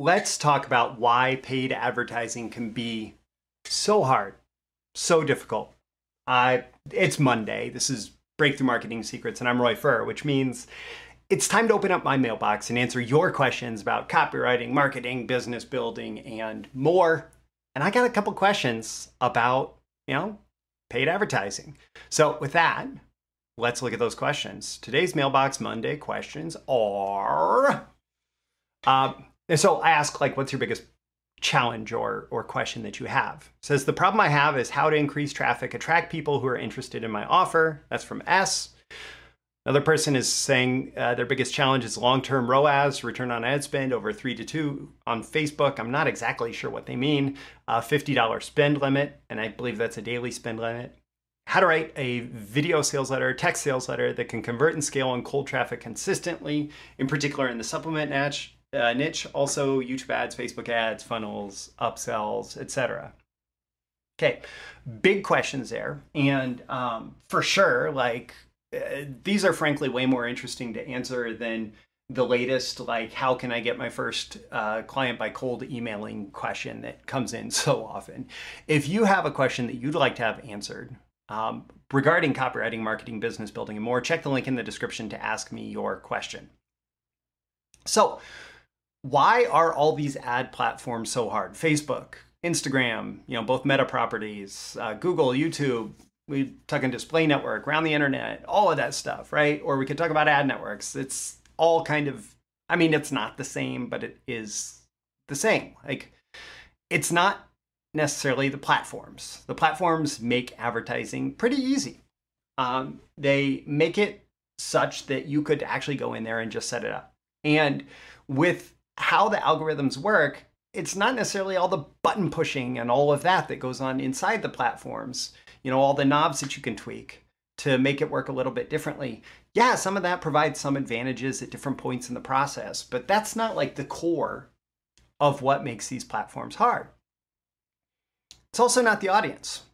let's talk about why paid advertising can be so hard, so difficult. Uh, it's Monday. This is Breakthrough Marketing Secrets, and I'm Roy Furr, which means it's time to open up my mailbox and answer your questions about copywriting, marketing, business building, and more. And I got a couple questions about, you know, paid advertising. So, with that, let's look at those questions. Today's Mailbox Monday questions are. Uh, so, I ask, like, what's your biggest challenge or, or question that you have? Says, the problem I have is how to increase traffic, attract people who are interested in my offer. That's from S. Another person is saying uh, their biggest challenge is long term ROAS, return on ad spend over three to two on Facebook. I'm not exactly sure what they mean. Uh, $50 spend limit, and I believe that's a daily spend limit. How to write a video sales letter, text sales letter that can convert and scale on cold traffic consistently, in particular in the supplement niche. Uh, niche also YouTube ads, Facebook ads, funnels, upsells, etc. Okay, big questions there, and um, for sure, like uh, these are frankly way more interesting to answer than the latest like how can i get my first uh, client by cold emailing question that comes in so often? If you have a question that you'd like to have answered um, regarding copywriting marketing business building and more check the link in the description to ask me your question. So why are all these ad platforms so hard facebook instagram you know both meta properties uh, google youtube we talk in display network, around the internet, all of that stuff, right? Or we could talk about ad networks. It's all kind of, I mean, it's not the same, but it is the same. Like, it's not necessarily the platforms. The platforms make advertising pretty easy. Um, they make it such that you could actually go in there and just set it up. And with how the algorithms work, it's not necessarily all the button pushing and all of that that goes on inside the platforms you know, all the knobs that you can tweak to make it work a little bit differently. Yeah, some of that provides some advantages at different points in the process, but that's not like the core of what makes these platforms hard. It's also not the audience.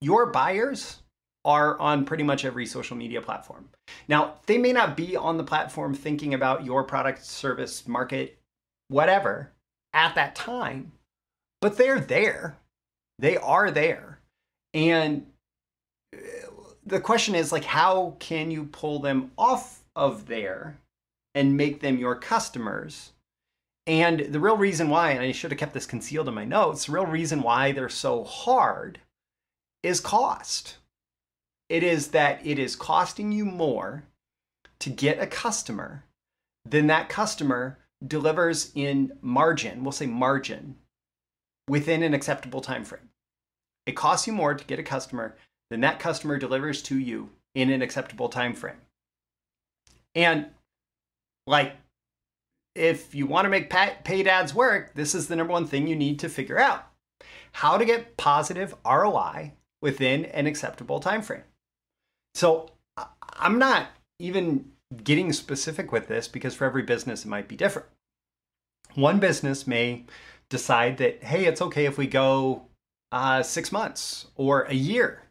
Your buyers are on pretty much every social media platform. Now, they may not be on the platform thinking about your product, service, market, whatever at that time, but they're there. They are there. And uh, the question is like how can you pull them off of there and make them your customers and the real reason why and i should have kept this concealed in my notes the real reason why they're so hard is cost it is that it is costing you more to get a customer than that customer delivers in margin we'll say margin within an acceptable time frame it costs you more to get a customer than that customer delivers to you in an acceptable time frame. And like if you want to make paid ads work, this is the number one thing you need to figure out. How to get positive ROI within an acceptable time frame. So I'm not even getting specific with this because for every business it might be different. One business may decide that, hey, it's okay if we go uh, six months or a year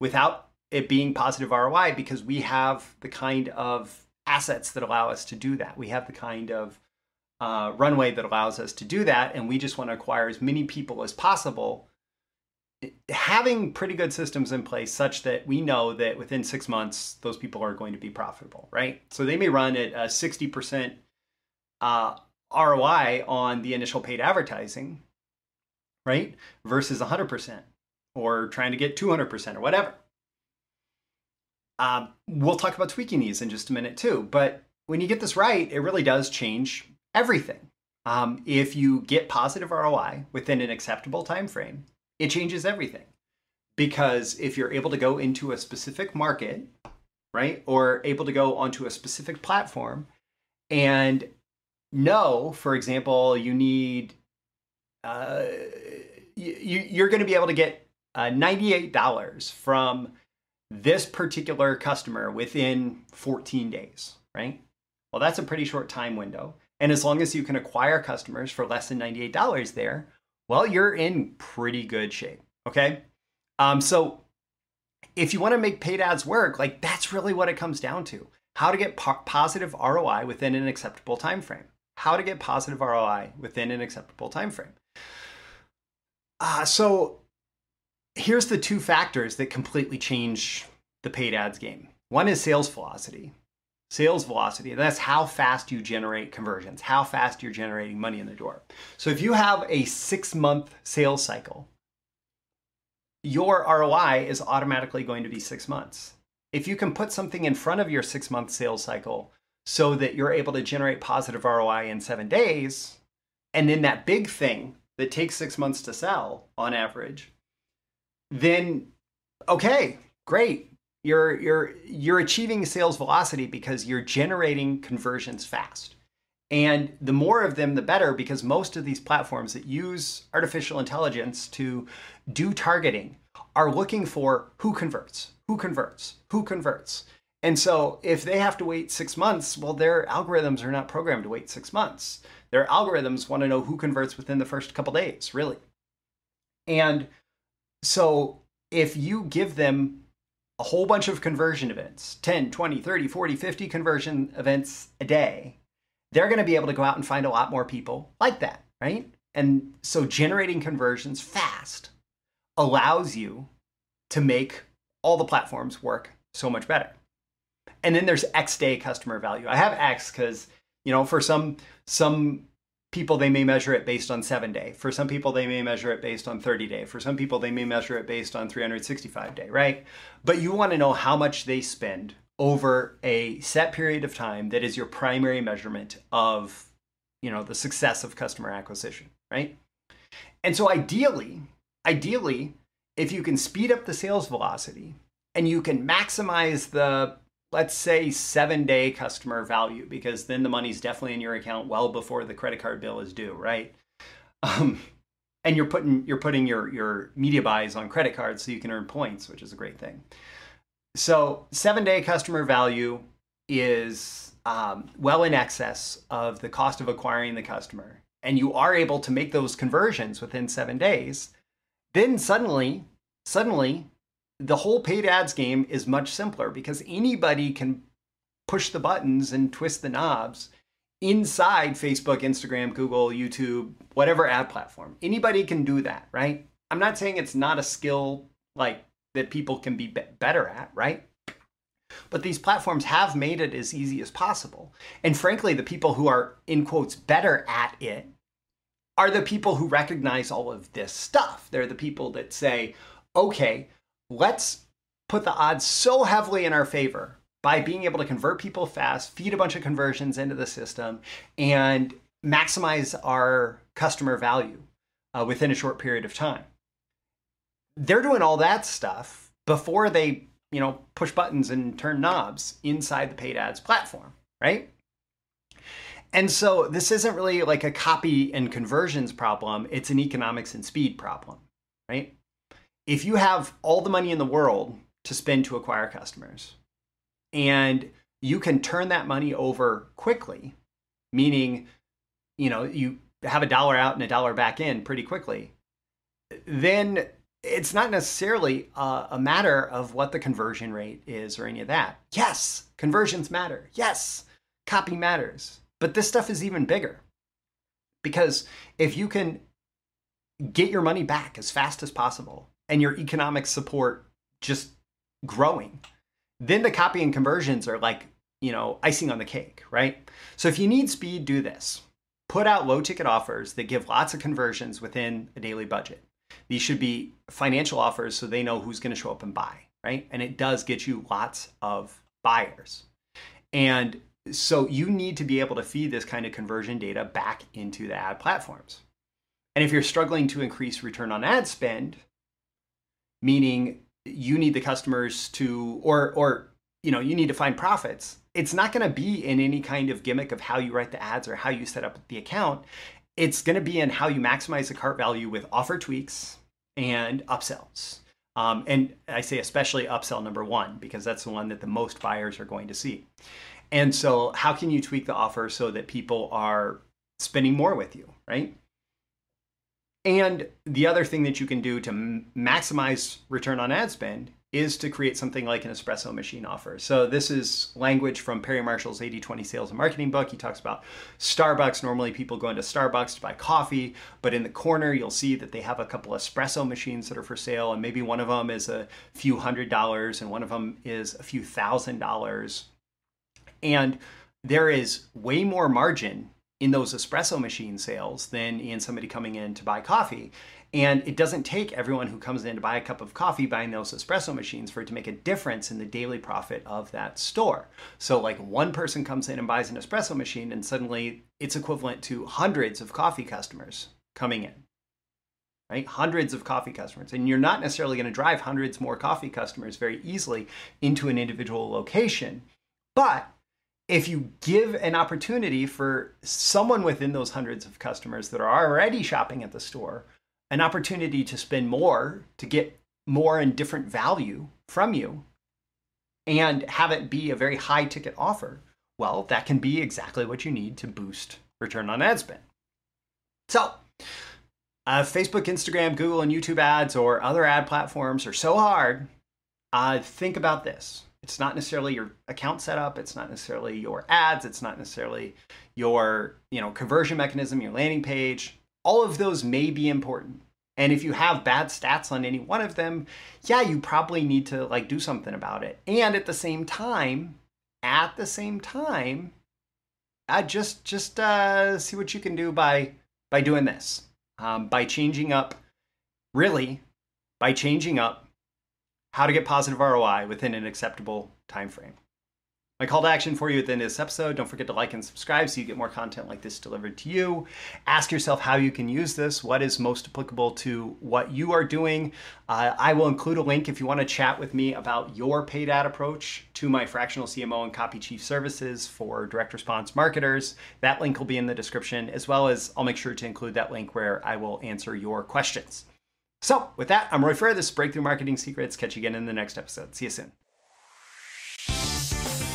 without it being positive ROI because we have the kind of assets that allow us to do that. We have the kind of uh, runway that allows us to do that, and we just want to acquire as many people as possible. Having pretty good systems in place such that we know that within six months, those people are going to be profitable, right? So they may run at a 60% uh, ROI on the initial paid advertising, right? Versus 100% or trying to get 200% or whatever. Um, we'll talk about tweaking these in just a minute too, but when you get this right, it really does change everything. Um, if you get positive ROI within an acceptable time frame, it changes everything. Because if you're able to go into a specific market, right, or able to go onto a specific platform and know, for example, you need, uh, you, you're going to be able to get uh, $98 from this particular customer within 14 days, right? Well, that's a pretty short time window. And as long as you can acquire customers for less than $98 there, well, you're in pretty good shape, okay? Um, so if you want to make paid ads work, like that's really what it comes down to. How to get po- positive ROI within an acceptable time frame. how to get positive ROI within an acceptable time frame. Uh, so here's the two factors that completely change the paid ads game. One is sales velocity. Sales velocity, that's how fast you generate conversions, how fast you're generating money in the door. So if you have a six month sales cycle, your ROI is automatically going to be six months. If you can put something in front of your six month sales cycle so that you're able to generate positive ROI in seven days, and then that big thing that takes six months to sell on average, then okay, great. You're you're you're achieving sales velocity because you're generating conversions fast. And the more of them, the better, because most of these platforms that use artificial intelligence to do targeting are looking for who converts, who converts, who converts. And so if they have to wait six months, well, their algorithms are not programmed to wait six months. Their algorithms want to know who converts within the first couple days, really. And so if you give them a whole bunch of conversion events 10, 20, 30, 40, 50 conversion events a day they're going to be able to go out and find a lot more people like that, right? And so generating conversions fast allows you to make all the platforms work so much better. And then there's X day customer value. I have X because, you know, for some some people they may measure it based on 7 day. For some people they may measure it based on 30 day. For some people they may measure it based on 365 day, right? But you want to know how much they spend over a set period of time that is your primary measurement of you know the success of customer acquisition right and so ideally ideally if you can speed up the sales velocity and you can maximize the let's say seven day customer value because then the money's definitely in your account well before the credit card bill is due right? Um, and you're putting you're putting your your media buys on credit cards so you can earn points which is a great thing. So seven day customer value is um, well in excess of the cost of acquiring the customer, and you are able to make those conversions within seven days, then suddenly, suddenly, the whole paid ads game is much simpler because anybody can push the buttons and twist the knobs inside Facebook, Instagram, Google, YouTube, whatever ad platform. Anybody can do that, right? I'm not saying it's not a skill like that people can be better at, right? But these platforms have made it as easy as possible. And frankly, the people who are, in quotes, better at it are the people who recognize all of this stuff. They're the people that say, okay, let's put the odds so heavily in our favor by being able to convert people fast, feed a bunch of conversions into the system, and maximize our customer value uh, within a short period of time they're doing all that stuff before they, you know, push buttons and turn knobs inside the paid ads platform, right? And so this isn't really like a copy and conversions problem, it's an economics and speed problem, right? If you have all the money in the world to spend to acquire customers and you can turn that money over quickly, meaning, you know, you have a dollar out and a dollar back in pretty quickly, then it's not necessarily a, a, matter of what the conversion rate is or any of that. Yes, conversions matter. Yes, copy matters. But this stuff is even bigger. Because if you can get your money back as fast as possible and your economic support just growing, then the copy and conversions are like, you know, icing on the cake, right? So if you need speed, do this. Put out low ticket offers that give lots of conversions within a daily budget these should be financial offers so they know who's going to show up and buy, right? And it does get you lots of buyers. And so you need to be able to feed this kind of conversion data back into the ad platforms. And if you're struggling to increase return on ad spend, meaning you need the customers to or or you know, you need to find profits. It's not going to be in any kind of gimmick of how you write the ads or how you set up the account it's going to be in how you maximize the cart value with offer tweaks and upsells. Um, and I say especially upsell number one, because that's the one that the most buyers are going to see. And so, how can you tweak the offer so that people are spending more with you, right? And the other thing that you can do to maximize return on ad spend is to create something like an espresso machine offer. So this is language from Perry Marshall's 80-20 sales and marketing book. He talks about Starbucks. Normally people go into Starbucks to buy coffee, but in the corner you'll see that they have a couple espresso machines that are for sale and maybe one of them is a few hundred dollars and one of them is a few thousand dollars. And there is way more margin in those espresso machine sales than in somebody coming in to buy coffee. And it doesn't take everyone who comes in to buy a cup of coffee buying those espresso machines for it to make a difference in the daily profit of that store. So, like one person comes in and buys an espresso machine, and suddenly it's equivalent to hundreds of coffee customers coming in. Right? Hundreds of coffee customers. And you're not necessarily going to drive hundreds more coffee customers very easily into an individual location. But if you give an opportunity for someone within those hundreds of customers that are already shopping at the store an opportunity to spend more to get more and different value from you and have it be a very high ticket offer, well, that can be exactly what you need to boost return on ad spend. So, uh, Facebook, Instagram, Google, and YouTube ads or other ad platforms are so hard. Uh, think about this. It's not necessarily your account setup. It's not necessarily your ads. It's not necessarily your you know conversion mechanism, your landing page all of those may be important. And if you have bad stats on any one of them, yeah, you probably need to like do something about it. And at the same time, at the same time, uh, just just uh, see what you can do by by doing this, um, by changing up, really, by changing up how to get positive ROI within an acceptable time frame. My call to action for you at the end of this episode don't forget to like and subscribe so you get more content like this delivered to you. Ask yourself how you can use this, what is most applicable to what you are doing. Uh, I will include a link if you want to chat with me about your paid ad approach to my fractional CMO and copy chief services for direct response marketers. That link will be in the description, as well as I'll make sure to include that link where I will answer your questions. So, with that, I'm Roy Furr. This is Breakthrough Marketing Secrets. Catch you again in the next episode. See you soon.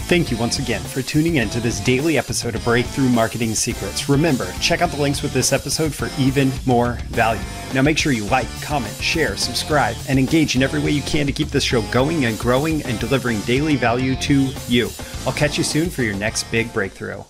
Thank you once again for tuning in to this daily episode of Breakthrough Marketing Secrets. Remember, check out the links with this episode for even more value. Now make sure you like, comment, share, subscribe, and engage in every way you can to keep this show going and growing and delivering daily value to you. I'll catch you soon for your next big breakthrough.